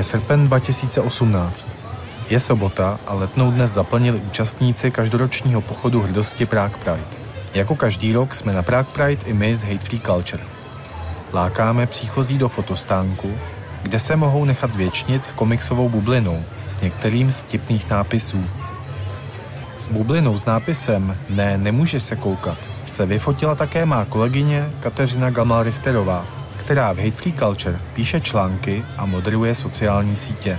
Je srpen 2018. Je sobota a letnou dnes zaplnili účastníci každoročního pochodu hrdosti Prague Pride. Jako každý rok jsme na Prague Pride i my z Hate Free Culture. Lákáme příchozí do fotostánku, kde se mohou nechat zvětšnit s komiksovou bublinou s některým z vtipných nápisů. S bublinou s nápisem Ne, nemůže se koukat se vyfotila také má kolegyně Kateřina Gamal-Richterová, která v Hate Free Culture píše články a moderuje sociální sítě.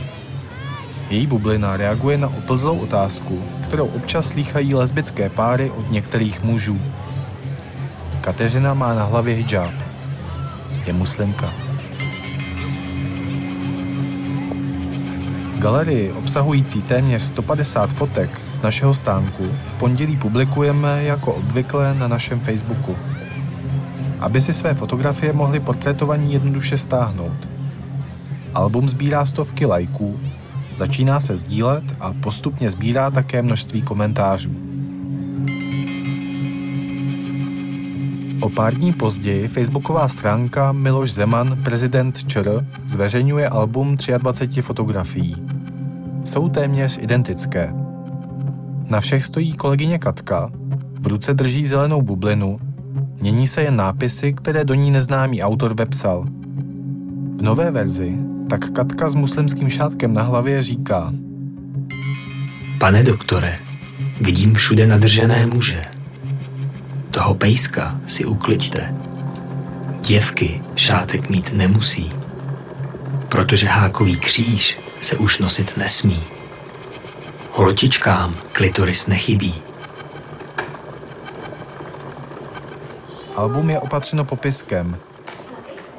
Její bublina reaguje na oplzlou otázku, kterou občas slýchají lesbické páry od některých mužů. Kateřina má na hlavě hijab. Je muslimka. Galerii obsahující téměř 150 fotek z našeho stánku v pondělí publikujeme jako obvykle na našem Facebooku. Aby si své fotografie mohli portretovaní jednoduše stáhnout. Album sbírá stovky lajků, začíná se sdílet a postupně sbírá také množství komentářů. O pár dní později facebooková stránka Miloš Zeman, prezident ČR, zveřejňuje album 23 fotografií. Jsou téměř identické. Na všech stojí kolegyně Katka, v ruce drží zelenou bublinu, mění se jen nápisy, které do ní neznámý autor vepsal. V nové verzi tak Katka s muslimským šátkem na hlavě říká Pane doktore, vidím všude nadržené muže toho pejska si ukliďte. Děvky šátek mít nemusí, protože hákový kříž se už nosit nesmí. Holčičkám klitoris nechybí. Album je opatřeno popiskem.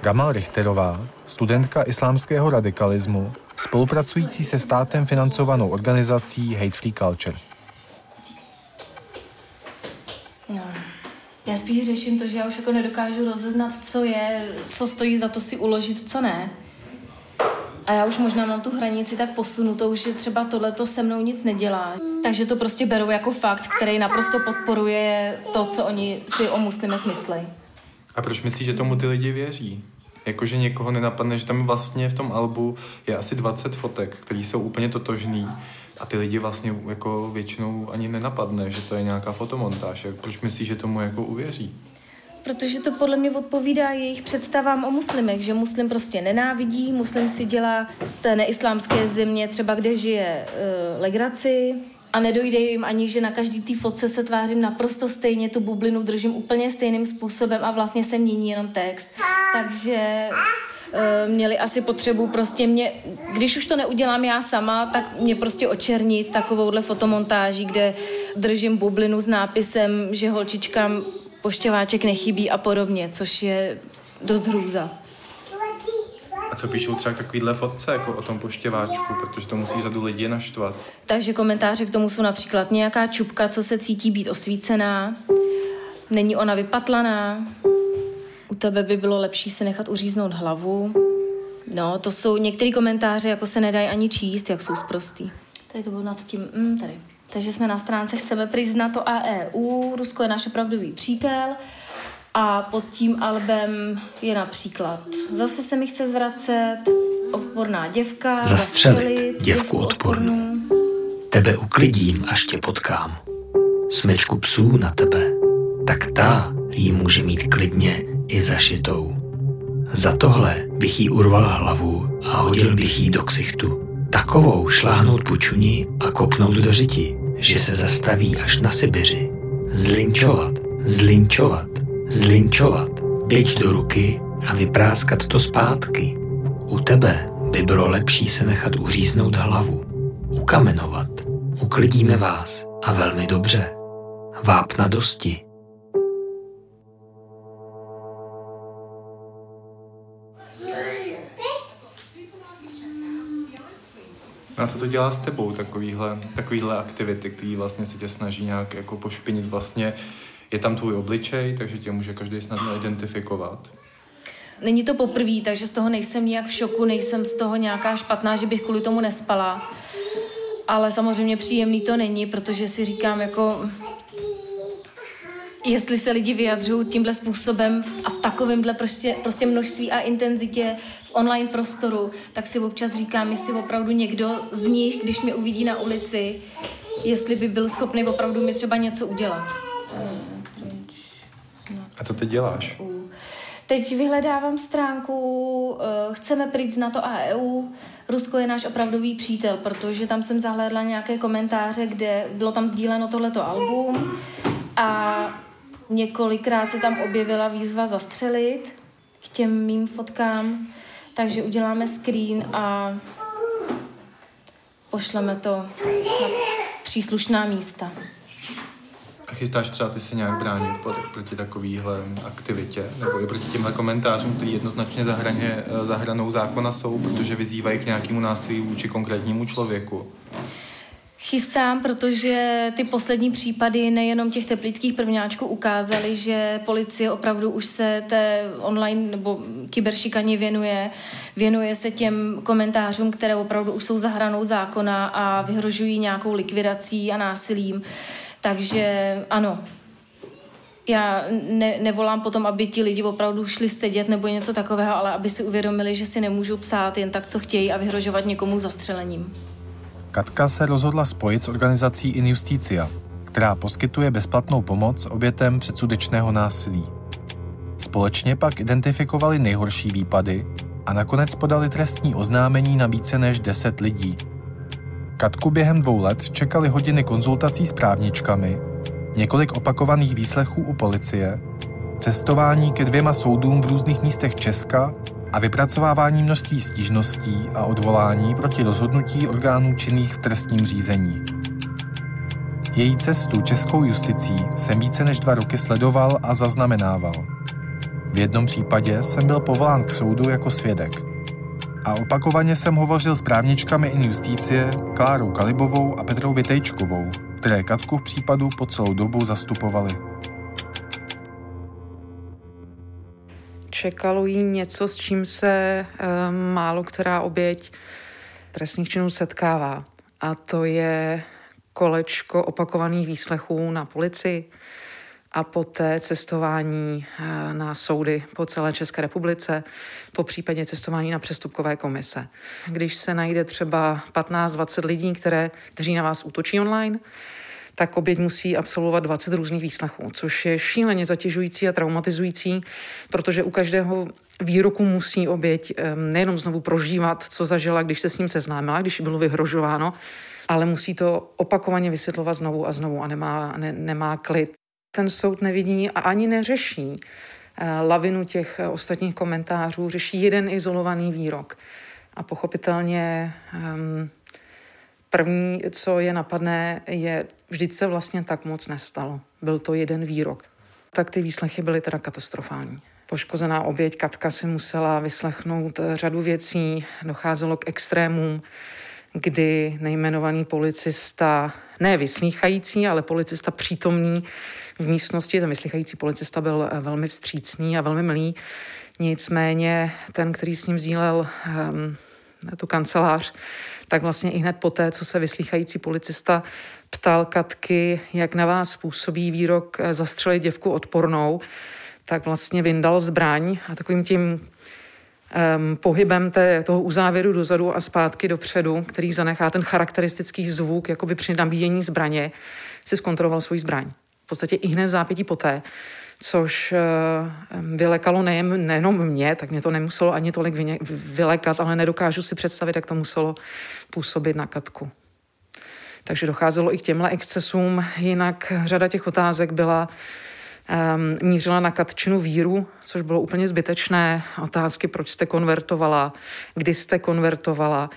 Gamal Richterová, studentka islámského radikalismu, spolupracující se státem financovanou organizací Hate Free Culture. Já spíš řeším to, že já už jako nedokážu rozeznat, co je, co stojí za to si uložit, co ne. A já už možná mám tu hranici tak posunutou, že třeba tohleto se mnou nic nedělá. Takže to prostě beru jako fakt, který naprosto podporuje to, co oni si o muslimech myslí. A proč myslíš, že tomu ty lidi věří? Jakože někoho nenapadne, že tam vlastně v tom albu je asi 20 fotek, které jsou úplně totožný a ty lidi vlastně jako většinou ani nenapadne, že to je nějaká fotomontáž. Proč myslíš, že tomu jako uvěří? Protože to podle mě odpovídá jejich představám o muslimech, že muslim prostě nenávidí, muslim si dělá z té neislámské země, třeba kde žije, uh, legraci, a nedojde jim ani, že na každý té fotce se tvářím naprosto stejně, tu bublinu držím úplně stejným způsobem a vlastně se mění jenom text. Takže uh, měli asi potřebu prostě mě, když už to neudělám já sama, tak mě prostě očernit takovouhle fotomontáží, kde držím bublinu s nápisem, že holčičkám poštěváček nechybí a podobně, což je dost hrůza. A co píšou třeba takovýhle fotce jako o tom poštěváčku, protože to musí řadu lidí naštvat. Takže komentáře k tomu jsou například nějaká čupka, co se cítí být osvícená, není ona vypatlaná, u tebe by bylo lepší si nechat uříznout hlavu. No, to jsou některé komentáře, jako se nedají ani číst, jak jsou zprostý. Tady to bylo nad tím, mm, tady. Takže jsme na stránce Chceme přiznat to a EU, Rusko je náš opravdový přítel a pod tím albem je například Zase se mi chce zvracet, Odporná děvka, Zastřelit, zastřelit děvku odpornou. Tebe uklidím, až tě potkám. Smečku psů na tebe, tak ta jí může mít klidně i zašitou. Za tohle bych jí urval hlavu a hodil bych jí do ksichtu. Takovou šláhnout pučuni a kopnout do řiti že se zastaví až na Sibiři. Zlinčovat, zlinčovat, zlinčovat, běž do ruky a vypráskat to zpátky. U tebe by bylo lepší se nechat uříznout hlavu, ukamenovat. Uklidíme vás a velmi dobře. Vápna dosti. A co to dělá s tebou, takovýhle, takovýhle aktivity, které vlastně se tě snaží nějak jako pošpinit vlastně, je tam tvůj obličej, takže tě může každý snadno identifikovat. Není to poprvé, takže z toho nejsem nějak v šoku, nejsem z toho nějaká špatná, že bych kvůli tomu nespala. Ale samozřejmě příjemný to není, protože si říkám jako, jestli se lidi vyjadřují tímhle způsobem a v takovémhle prostě, prostě množství a intenzitě v online prostoru, tak si občas říkám, jestli opravdu někdo z nich, když mě uvidí na ulici, jestli by byl schopný opravdu mi třeba něco udělat. A co ty děláš? Teď vyhledávám stránku eh, Chceme pryč z NATO a EU. Rusko je náš opravdový přítel, protože tam jsem zahlédla nějaké komentáře, kde bylo tam sdíleno tohleto album a několikrát se tam objevila výzva zastřelit k těm mým fotkám, takže uděláme screen a pošleme to na příslušná místa. A chystáš třeba ty se nějak bránit proti takovýhle aktivitě, nebo i proti těmhle komentářům, který jednoznačně za, hraně, za hranou zákona jsou, protože vyzývají k nějakému násilí vůči konkrétnímu člověku? Chystám, protože ty poslední případy nejenom těch teplických prvňáčků ukázaly, že policie opravdu už se té online nebo kyberšikaně věnuje. Věnuje se těm komentářům, které opravdu už jsou za hranou zákona a vyhrožují nějakou likvidací a násilím. Takže ano, já ne, nevolám potom, aby ti lidi opravdu šli sedět nebo něco takového, ale aby si uvědomili, že si nemůžou psát jen tak, co chtějí a vyhrožovat někomu zastřelením. Katka se rozhodla spojit s organizací Injusticia, která poskytuje bezplatnou pomoc obětem předsudečného násilí. Společně pak identifikovali nejhorší výpady a nakonec podali trestní oznámení na více než 10 lidí. Katku během dvou let čekali hodiny konzultací s právničkami, několik opakovaných výslechů u policie, cestování ke dvěma soudům v různých místech Česka a vypracovávání množství stížností a odvolání proti rozhodnutí orgánů činných v trestním řízení. Její cestu českou justicí jsem více než dva roky sledoval a zaznamenával. V jednom případě jsem byl povolán k soudu jako svědek. A opakovaně jsem hovořil s právničkami in justície Klárou Kalibovou a Petrou Vitejčkovou, které Katku v případu po celou dobu zastupovali. Čekalo jí něco, s čím se um, málo která oběť trestných činů setkává. A to je kolečko opakovaných výslechů na policii a poté cestování eh, na soudy po celé České republice, po případě cestování na přestupkové komise. Když se najde třeba 15-20 lidí, které, kteří na vás útočí online, tak oběť musí absolvovat 20 různých výslechů, což je šíleně zatěžující a traumatizující, protože u každého výroku musí oběť nejenom znovu prožívat, co zažila, když se s ním seznámila, když bylo vyhrožováno, ale musí to opakovaně vysvětlovat znovu a znovu a nemá, ne, nemá klid. Ten soud nevidí a ani neřeší eh, lavinu těch ostatních komentářů, řeší jeden izolovaný výrok. A pochopitelně um, První, co je napadné, je, vždyť se vlastně tak moc nestalo. Byl to jeden výrok. Tak ty výslechy byly teda katastrofální. Poškozená oběť Katka si musela vyslechnout řadu věcí, docházelo k extrémům, kdy nejmenovaný policista, ne vyslýchající, ale policista přítomný v místnosti, ten vyslýchající policista byl velmi vstřícný a velmi milý, nicméně ten, který s ním sdílel um, tu kancelář, tak vlastně i hned poté, co se vyslýchající policista ptal Katky, jak na vás působí výrok eh, zastřelit děvku odpornou, tak vlastně vyndal zbraň a takovým tím um, pohybem té, toho uzávěru dozadu a zpátky dopředu, který zanechá ten charakteristický zvuk, jakoby při nabíjení zbraně, si zkontroloval svůj zbraň. V podstatě i hned v zápětí poté což eh, vylekalo nejen, nejenom mě, tak mě to nemuselo ani tolik vylekat, ale nedokážu si představit, jak to muselo působit na Katku. Takže docházelo i k těmhle excesům. Jinak řada těch otázek byla, um, mířila na Katčinu víru, což bylo úplně zbytečné. Otázky, proč jste konvertovala, kdy jste konvertovala,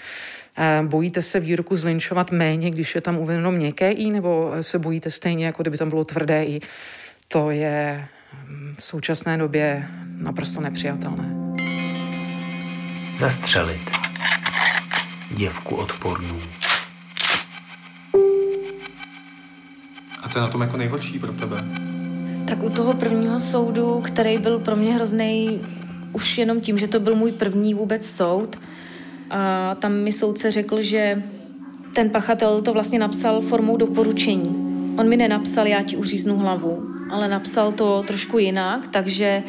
um, Bojíte se výroku zlinčovat méně, když je tam uvedeno měkké i, nebo se bojíte stejně, jako kdyby tam bylo tvrdé i? To je v současné době naprosto nepřijatelné. Zastřelit děvku odpornou. A co je na tom jako nejhorší pro tebe? Tak u toho prvního soudu, který byl pro mě hrozný už jenom tím, že to byl můj první vůbec soud, a tam mi soudce řekl, že ten pachatel to vlastně napsal formou doporučení. On mi nenapsal, já ti uříznu hlavu ale napsal to trošku jinak, takže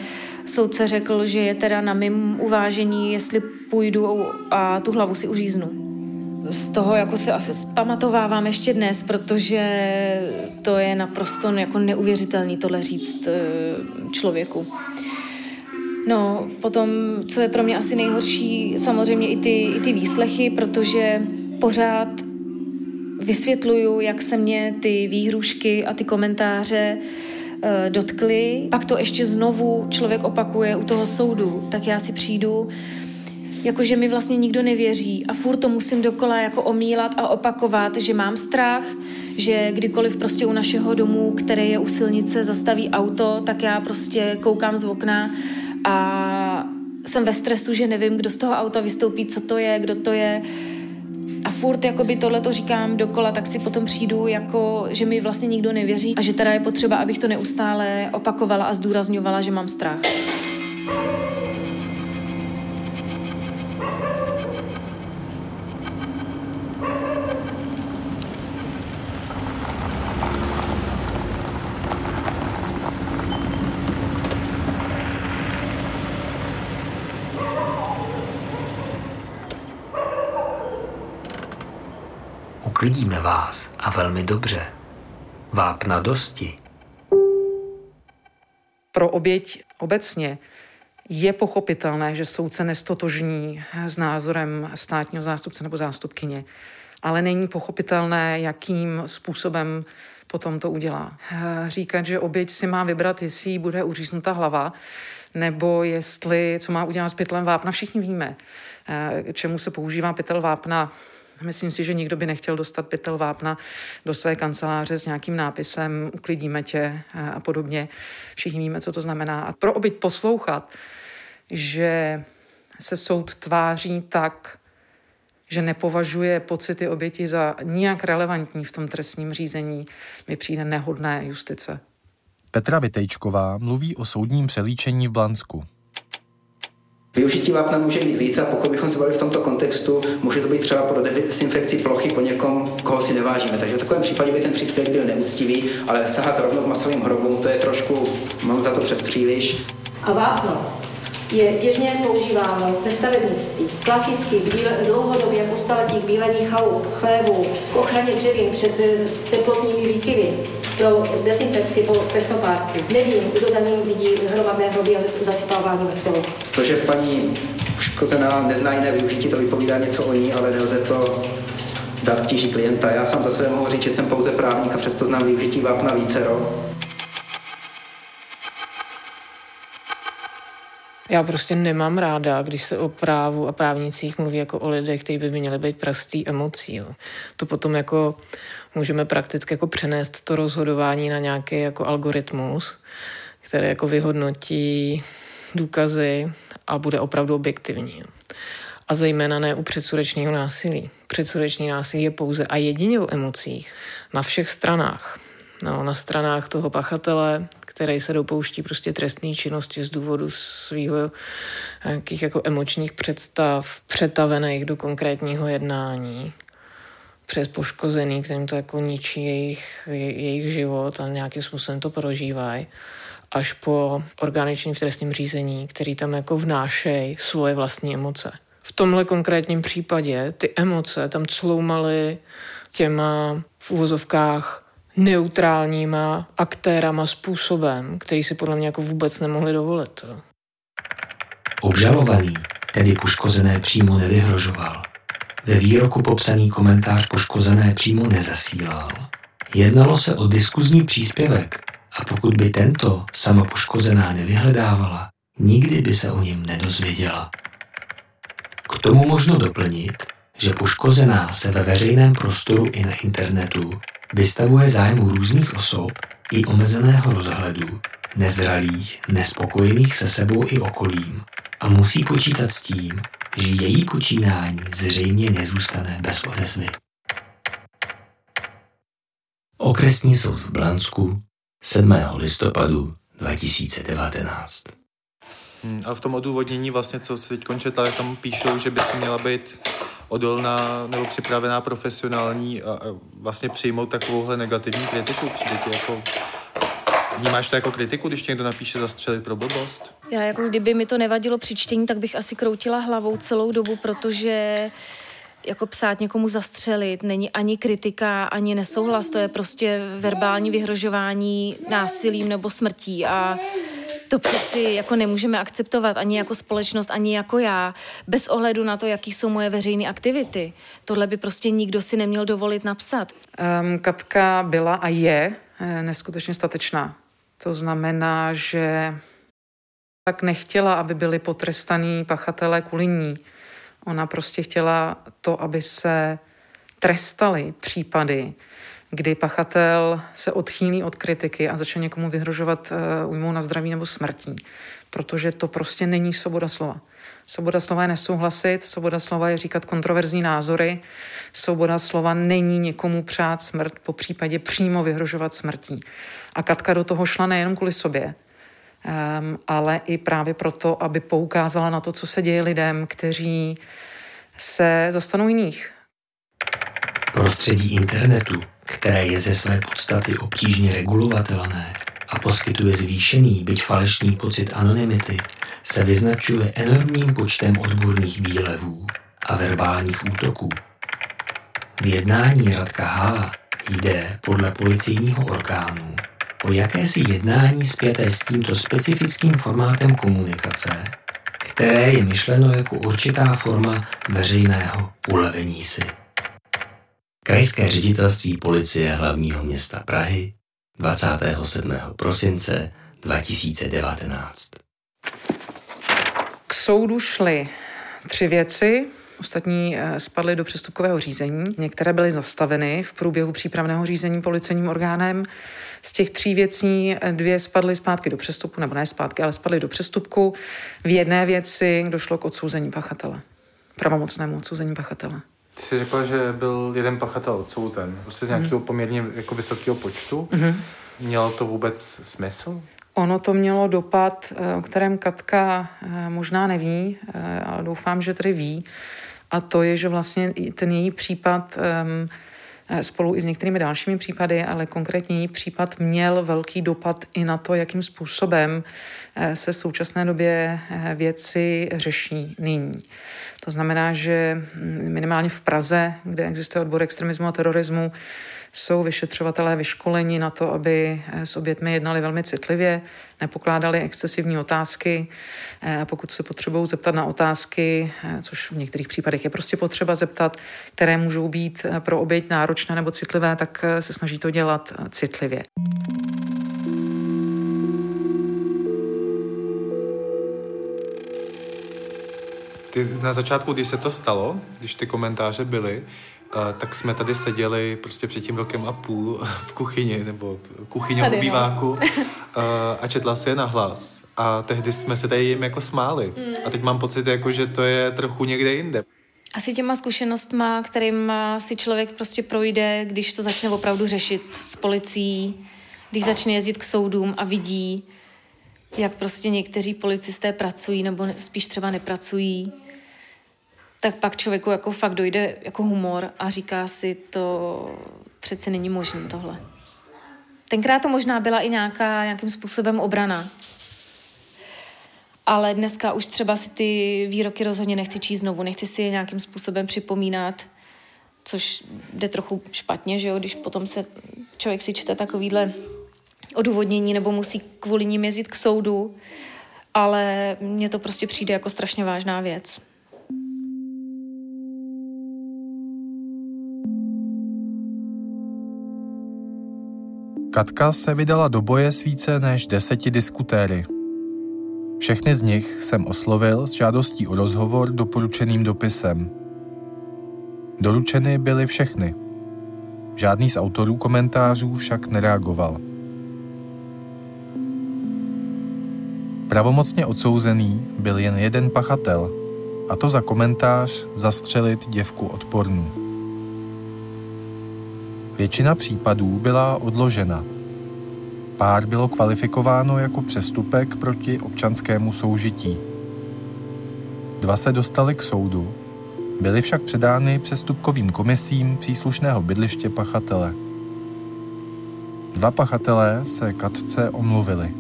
soudce řekl, že je teda na mým uvážení, jestli půjdu a tu hlavu si uříznu. Z toho jako se asi zpamatovávám ještě dnes, protože to je naprosto jako neuvěřitelný tohle říct eh, člověku. No, potom, co je pro mě asi nejhorší, samozřejmě i ty, i ty výslechy, protože pořád vysvětluju, jak se mě ty výhrušky a ty komentáře e, dotkly. Pak to ještě znovu člověk opakuje u toho soudu, tak já si přijdu, jakože mi vlastně nikdo nevěří a furt to musím dokola jako omílat a opakovat, že mám strach, že kdykoliv prostě u našeho domu, který je u silnice, zastaví auto, tak já prostě koukám z okna a jsem ve stresu, že nevím, kdo z toho auta vystoupí, co to je, kdo to je. A furt jakoby tohle to říkám dokola, tak si potom přijdu, jako, že mi vlastně nikdo nevěří a že teda je potřeba, abych to neustále opakovala a zdůrazňovala, že mám strach. Uklidíme vás a velmi dobře. Vápna dosti. Pro oběť obecně je pochopitelné, že soudce nestotožní s názorem státního zástupce nebo zástupkyně, ale není pochopitelné, jakým způsobem potom to udělá. Říkat, že oběť si má vybrat, jestli jí bude uříznuta hlava, nebo jestli, co má udělat s pytlem vápna, všichni víme, čemu se používá pytel vápna Myslím si, že nikdo by nechtěl dostat pytel vápna do své kanceláře s nějakým nápisem uklidíme tě a podobně. Všichni víme, co to znamená. A pro obyt poslouchat, že se soud tváří tak, že nepovažuje pocity oběti za nijak relevantní v tom trestním řízení, mi přijde nehodné justice. Petra Vitejčková mluví o soudním přelíčení v Blansku. Využití vápna může být více a pokud bychom se bavili v tomto kontextu, může to být třeba pro desinfekci plochy po někom, koho si nevážíme. Takže v takovém případě by ten příspěvek byl neúctivý, ale sahat rovnou k masovým hrobům, to je trošku, mám za to přes příliš. A vápno je běžně používáno ve stavebnictví. Klasicky dlouhodobě po staletích bílení chalup, chlévů, k ochraně dřevin před eh, teplotními výkyvy, pro dezinfekci po technopárky. Nevím, kdo za ním vidí hromadné hroby a zasypávání mrtvolu. To, že paní poškozená nezná jiné využití, to vypovídá něco o ní, ale nelze to dát tíži klienta. Já sám za sebe mohu říct, že jsem pouze právník a přesto znám využití vápna vícero. Já prostě nemám ráda, když se o právu a právnicích mluví jako o lidech, kteří by měli být prostý emocí. Jo. To potom jako můžeme prakticky jako přenést to rozhodování na nějaký jako algoritmus, který jako vyhodnotí důkazy a bude opravdu objektivní. A zejména ne u předsudečního násilí. Předsudeční násilí je pouze a jedině o emocích na všech stranách. No, na stranách toho pachatele, který se dopouští prostě trestné činnosti z důvodu svého nějakých jako emočních představ, přetavených do konkrétního jednání přes poškozený, kterým to jako ničí jejich, jejich život a nějakým způsobem to prožívají, až po organiční v trestním řízení, který tam jako vnášejí svoje vlastní emoce. V tomhle konkrétním případě ty emoce tam cloumaly těma v uvozovkách neutrálníma aktérama způsobem, který si podle mě jako vůbec nemohli dovolit. Obžalovaný tedy poškozené přímo nevyhrožoval. Ve výroku popsaný komentář poškozené přímo nezasílal. Jednalo se o diskuzní příspěvek a pokud by tento sama poškozená nevyhledávala, nikdy by se o něm nedozvěděla. K tomu možno doplnit, že poškozená se ve veřejném prostoru i na internetu vystavuje zájmu různých osob i omezeného rozhledu, nezralých, nespokojených se sebou i okolím a musí počítat s tím, že její počínání zřejmě nezůstane bez odezvy. Okresní soud v Blansku 7. listopadu 2019 hmm, a v tom odůvodnění vlastně, co se teď končetá, tam píšou, že by se měla být odolná nebo připravená profesionální a, a vlastně přijmout takovouhle negativní kritiku? Přijde ti jako Vnímáš to jako kritiku, když ti někdo napíše zastřelit pro blbost? Já jako kdyby mi to nevadilo při čtení, tak bych asi kroutila hlavou celou dobu, protože jako psát někomu zastřelit není ani kritika, ani nesouhlas, to je prostě verbální vyhrožování násilím nebo smrtí a to přeci jako nemůžeme akceptovat ani jako společnost, ani jako já, bez ohledu na to, jaký jsou moje veřejné aktivity. Tohle by prostě nikdo si neměl dovolit napsat. Um, Katka byla a je eh, neskutečně statečná. To znamená, že tak nechtěla, aby byli potrestaní pachatelé kvůli ní. Ona prostě chtěla to, aby se trestali případy, kdy pachatel se odchýlí od kritiky a začne někomu vyhrožovat uh, újmou na zdraví nebo smrtí. Protože to prostě není svoboda slova. Svoboda slova je nesouhlasit, svoboda slova je říkat kontroverzní názory, svoboda slova není někomu přát smrt, po případě přímo vyhrožovat smrtí. A Katka do toho šla nejenom kvůli sobě, ale i právě proto, aby poukázala na to, co se děje lidem, kteří se zastanou jiných. Prostředí internetu, které je ze své podstaty obtížně regulovatelné a poskytuje zvýšený, byť falešný pocit anonymity, se vyznačuje enormním počtem odborných výlevů a verbálních útoků. V jednání Radka H. jde podle policejního orgánu o jakési jednání zpěté s tímto specifickým formátem komunikace, které je myšleno jako určitá forma veřejného ulevení si. Krajské ředitelství policie hlavního města Prahy 27. prosince 2019. K soudu šly tři věci. Ostatní eh, spadly do přestupkového řízení. Některé byly zastaveny v průběhu přípravného řízení policejním orgánem. Z těch tří věcí eh, dvě spadly zpátky do přestupku, nebo ne zpátky, ale spadly do přestupku. V jedné věci došlo k odsouzení pachatele. Pravomocnému odsouzení pachatele. Ty jsi řekla, že byl jeden pachatel odsouzen. Prostě z nějakého poměrně jako vysokého počtu. Mm-hmm. Mělo to vůbec smysl? Ono to mělo dopad, eh, o kterém Katka možná neví, ale doufám, že tedy ví. A to je, že vlastně ten její případ um, spolu i s některými dalšími případy, ale konkrétně její případ měl velký dopad i na to, jakým způsobem se v současné době věci řeší nyní. To znamená, že hm, minimálně v Praze, kde existuje odbor extremismu a terorismu, jsou vyšetřovatelé vyškoleni na to, aby eh, s obětmi jednali velmi citlivě, nepokládali excesivní otázky. Eh, pokud se potřebují zeptat na otázky, eh, což v některých případech je prostě potřeba zeptat, které můžou být pro oběť náročné nebo citlivé, tak se snaží to dělat citlivě. Ty na začátku, když se to stalo, když ty komentáře byly, tak jsme tady seděli prostě před tím rokem a půl v kuchyni nebo kuchyně v obýváku no. a četla si je na hlas. A tehdy jsme se tady jim jako smáli. Mm. A teď mám pocit, jako, že to je trochu někde jinde. Asi těma zkušenostma, kterým si člověk prostě projde, když to začne opravdu řešit s policií, když začne jezdit k soudům a vidí, jak prostě někteří policisté pracují nebo spíš třeba nepracují tak pak člověku jako fakt dojde jako humor a říká si, to přece není možné tohle. Tenkrát to možná byla i nějaká, nějakým způsobem obrana. Ale dneska už třeba si ty výroky rozhodně nechci číst znovu, nechci si je nějakým způsobem připomínat, což jde trochu špatně, že jo, když potom se člověk si čte takovýhle odůvodnění nebo musí kvůli ním jezdit k soudu, ale mně to prostě přijde jako strašně vážná věc. Katka se vydala do boje s více než deseti diskutéry. Všechny z nich jsem oslovil s žádostí o rozhovor doporučeným dopisem. Doručeny byly všechny. Žádný z autorů komentářů však nereagoval. Pravomocně odsouzený byl jen jeden pachatel, a to za komentář zastřelit děvku odpornou. Většina případů byla odložena. Pár bylo kvalifikováno jako přestupek proti občanskému soužití. Dva se dostali k soudu, byly však předány přestupkovým komisím příslušného bydliště pachatele. Dva pachatelé se Katce omluvili.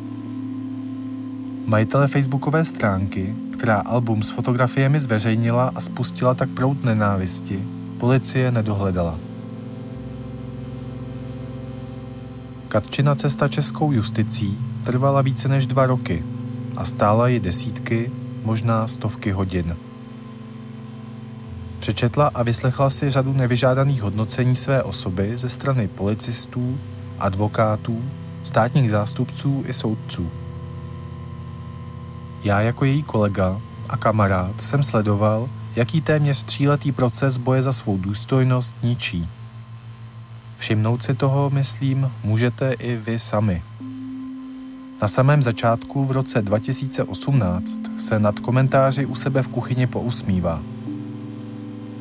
Majitele facebookové stránky, která album s fotografiemi zveřejnila a spustila tak prout nenávisti, policie nedohledala. Katčina cesta českou justicí trvala více než dva roky a stála ji desítky, možná stovky hodin. Přečetla a vyslechla si řadu nevyžádaných hodnocení své osoby ze strany policistů, advokátů, státních zástupců i soudců. Já jako její kolega a kamarád jsem sledoval, jaký téměř tříletý proces boje za svou důstojnost ničí. Všimnout si toho, myslím, můžete i vy sami. Na samém začátku v roce 2018 se nad komentáři u sebe v kuchyni pousmívá.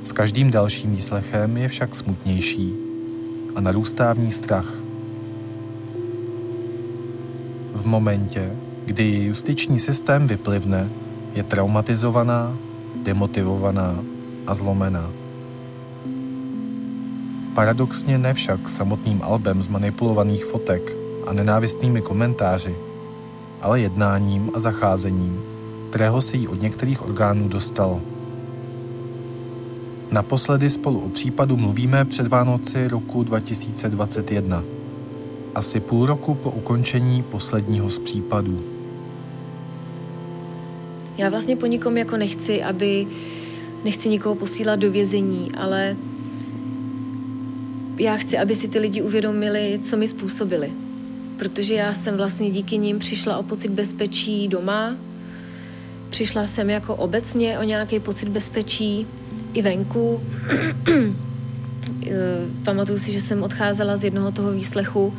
S každým dalším výslechem je však smutnější a narůstá v ní strach. V momentě, kdy ji justiční systém vyplivne, je traumatizovaná, demotivovaná a zlomená. Paradoxně nevšak samotným albem zmanipulovaných fotek a nenávistnými komentáři, ale jednáním a zacházením, kterého se jí od některých orgánů dostalo. Naposledy spolu o případu mluvíme před Vánoci roku 2021, asi půl roku po ukončení posledního z případů. Já vlastně po nikom jako nechci, aby nechci nikoho posílat do vězení, ale já chci, aby si ty lidi uvědomili, co mi způsobili. Protože já jsem vlastně díky nim přišla o pocit bezpečí doma, přišla jsem jako obecně o nějaký pocit bezpečí i venku. Pamatuju si, že jsem odcházela z jednoho toho výslechu,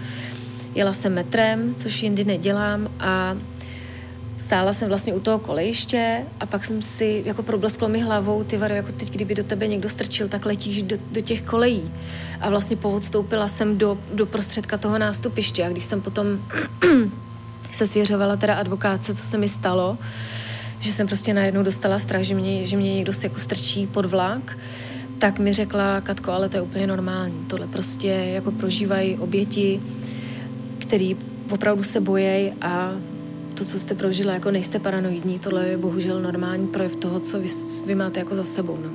jela jsem metrem, což jindy nedělám a stála jsem vlastně u toho kolejiště a pak jsem si jako problesklo mi hlavou, ty vary, jako teď, kdyby do tebe někdo strčil, tak letíš do, do těch kolejí. A vlastně povodstoupila jsem do, do prostředka toho nástupiště a když jsem potom se svěřovala teda advokáce, co se mi stalo, že jsem prostě najednou dostala strach, že mě, že mě někdo si jako strčí pod vlak, tak mi řekla Katko, ale to je úplně normální. Tohle prostě jako prožívají oběti, který opravdu se bojejí a to, co jste prožila, jako nejste paranoidní, tohle je bohužel normální projev toho, co vy, vy máte jako za sebou. No.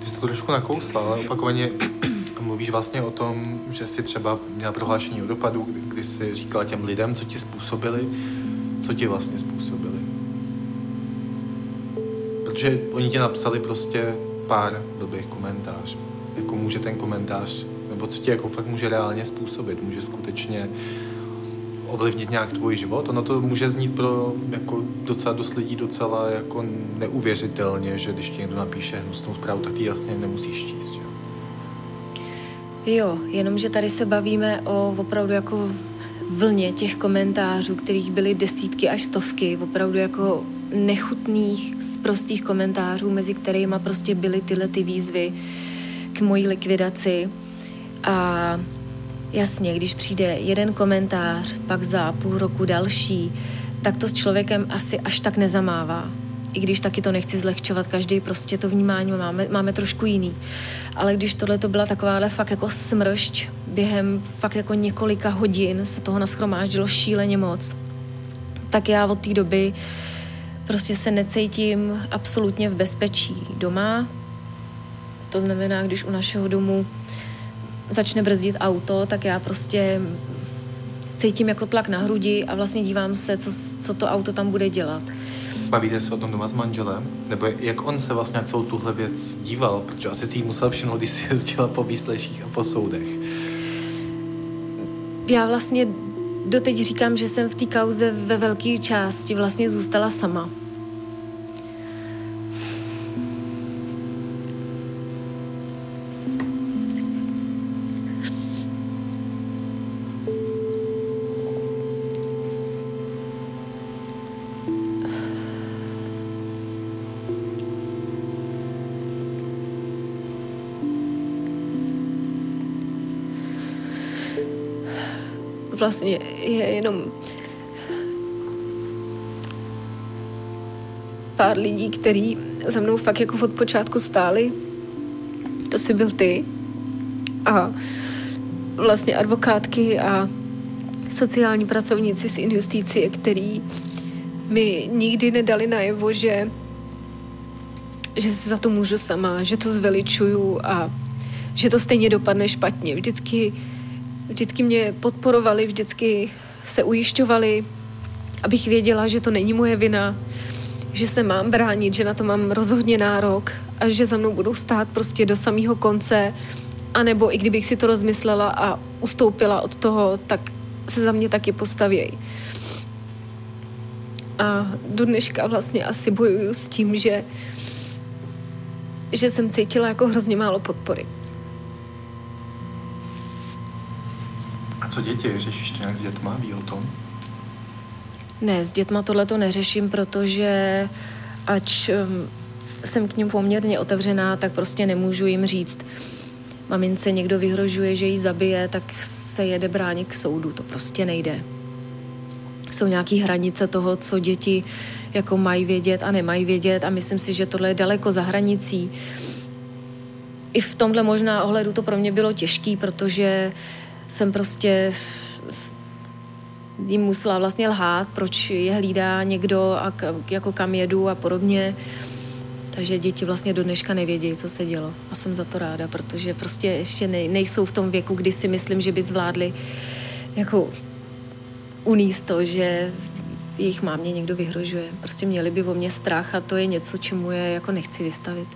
Ty jsi to trošku nakousla, ale opakovaně mluvíš vlastně o tom, že jsi třeba měla prohlášení o dopadu, kdy, kdy jsi říkala těm lidem, co ti způsobili, co ti vlastně způsobili. Protože oni ti napsali prostě pár dobrých komentářů. Jako může ten komentář, nebo co ti jako fakt může reálně způsobit, může skutečně ovlivnit nějak tvůj život. Ono to může znít pro jako docela dost lidí docela jako neuvěřitelně, že když ti někdo napíše hnusnou zprávu, tak ty jasně nemusíš číst. Že? Jo, jenomže tady se bavíme o opravdu jako vlně těch komentářů, kterých byly desítky až stovky, opravdu jako nechutných, prostých komentářů, mezi kterými prostě byly tyhle ty výzvy k mojí likvidaci. A Jasně, když přijde jeden komentář, pak za půl roku další, tak to s člověkem asi až tak nezamává. I když taky to nechci zlehčovat, každý prostě to vnímání máme, máme trošku jiný. Ale když tohle to byla takováhle fakt jako smršť, během fakt jako několika hodin se toho naschromáždilo šíleně moc, tak já od té doby prostě se necítím absolutně v bezpečí doma. To znamená, když u našeho domu začne brzdit auto, tak já prostě cítím jako tlak na hrudi a vlastně dívám se, co, co to auto tam bude dělat. Bavíte se o tom doma s manželem? Nebo jak on se vlastně na celou tuhle věc díval? Protože asi si ji musel všimnout, když si jezdila po výsleších a po soudech. Já vlastně doteď říkám, že jsem v té kauze ve velké části vlastně zůstala sama. Vlastně je jenom pár lidí, který za mnou fakt jako od počátku stáli. To si byl ty. A vlastně advokátky a sociální pracovníci z Injusticie, který mi nikdy nedali najevo, že, že si za to můžu sama, že to zveličuju a že to stejně dopadne špatně. Vždycky, vždycky mě podporovali, vždycky se ujišťovali, abych věděla, že to není moje vina, že se mám bránit, že na to mám rozhodně nárok a že za mnou budou stát prostě do samého konce, anebo i kdybych si to rozmyslela a ustoupila od toho, tak se za mě taky postavějí. A do dneška vlastně asi bojuju s tím, že, že jsem cítila jako hrozně málo podpory. A co děti? Řešíš to nějak s dětma? Ví o tom? Ne, s dětma tohle to neřeším, protože ač um, jsem k ním poměrně otevřená, tak prostě nemůžu jim říct, mamince někdo vyhrožuje, že ji zabije, tak se jede bránit k soudu. To prostě nejde. Jsou nějaké hranice toho, co děti jako mají vědět a nemají vědět a myslím si, že tohle je daleko za hranicí. I v tomhle možná ohledu to pro mě bylo těžký, protože jsem prostě jim musela vlastně lhát, proč je hlídá někdo a k, jako kam jedu a podobně. Takže děti vlastně do dneška nevědějí, co se dělo. A jsem za to ráda, protože prostě ještě nej, nejsou v tom věku, kdy si myslím, že by zvládli jako uníst to, že jejich mámě někdo vyhrožuje. Prostě měli by o mě strach a to je něco, čemu je jako nechci vystavit.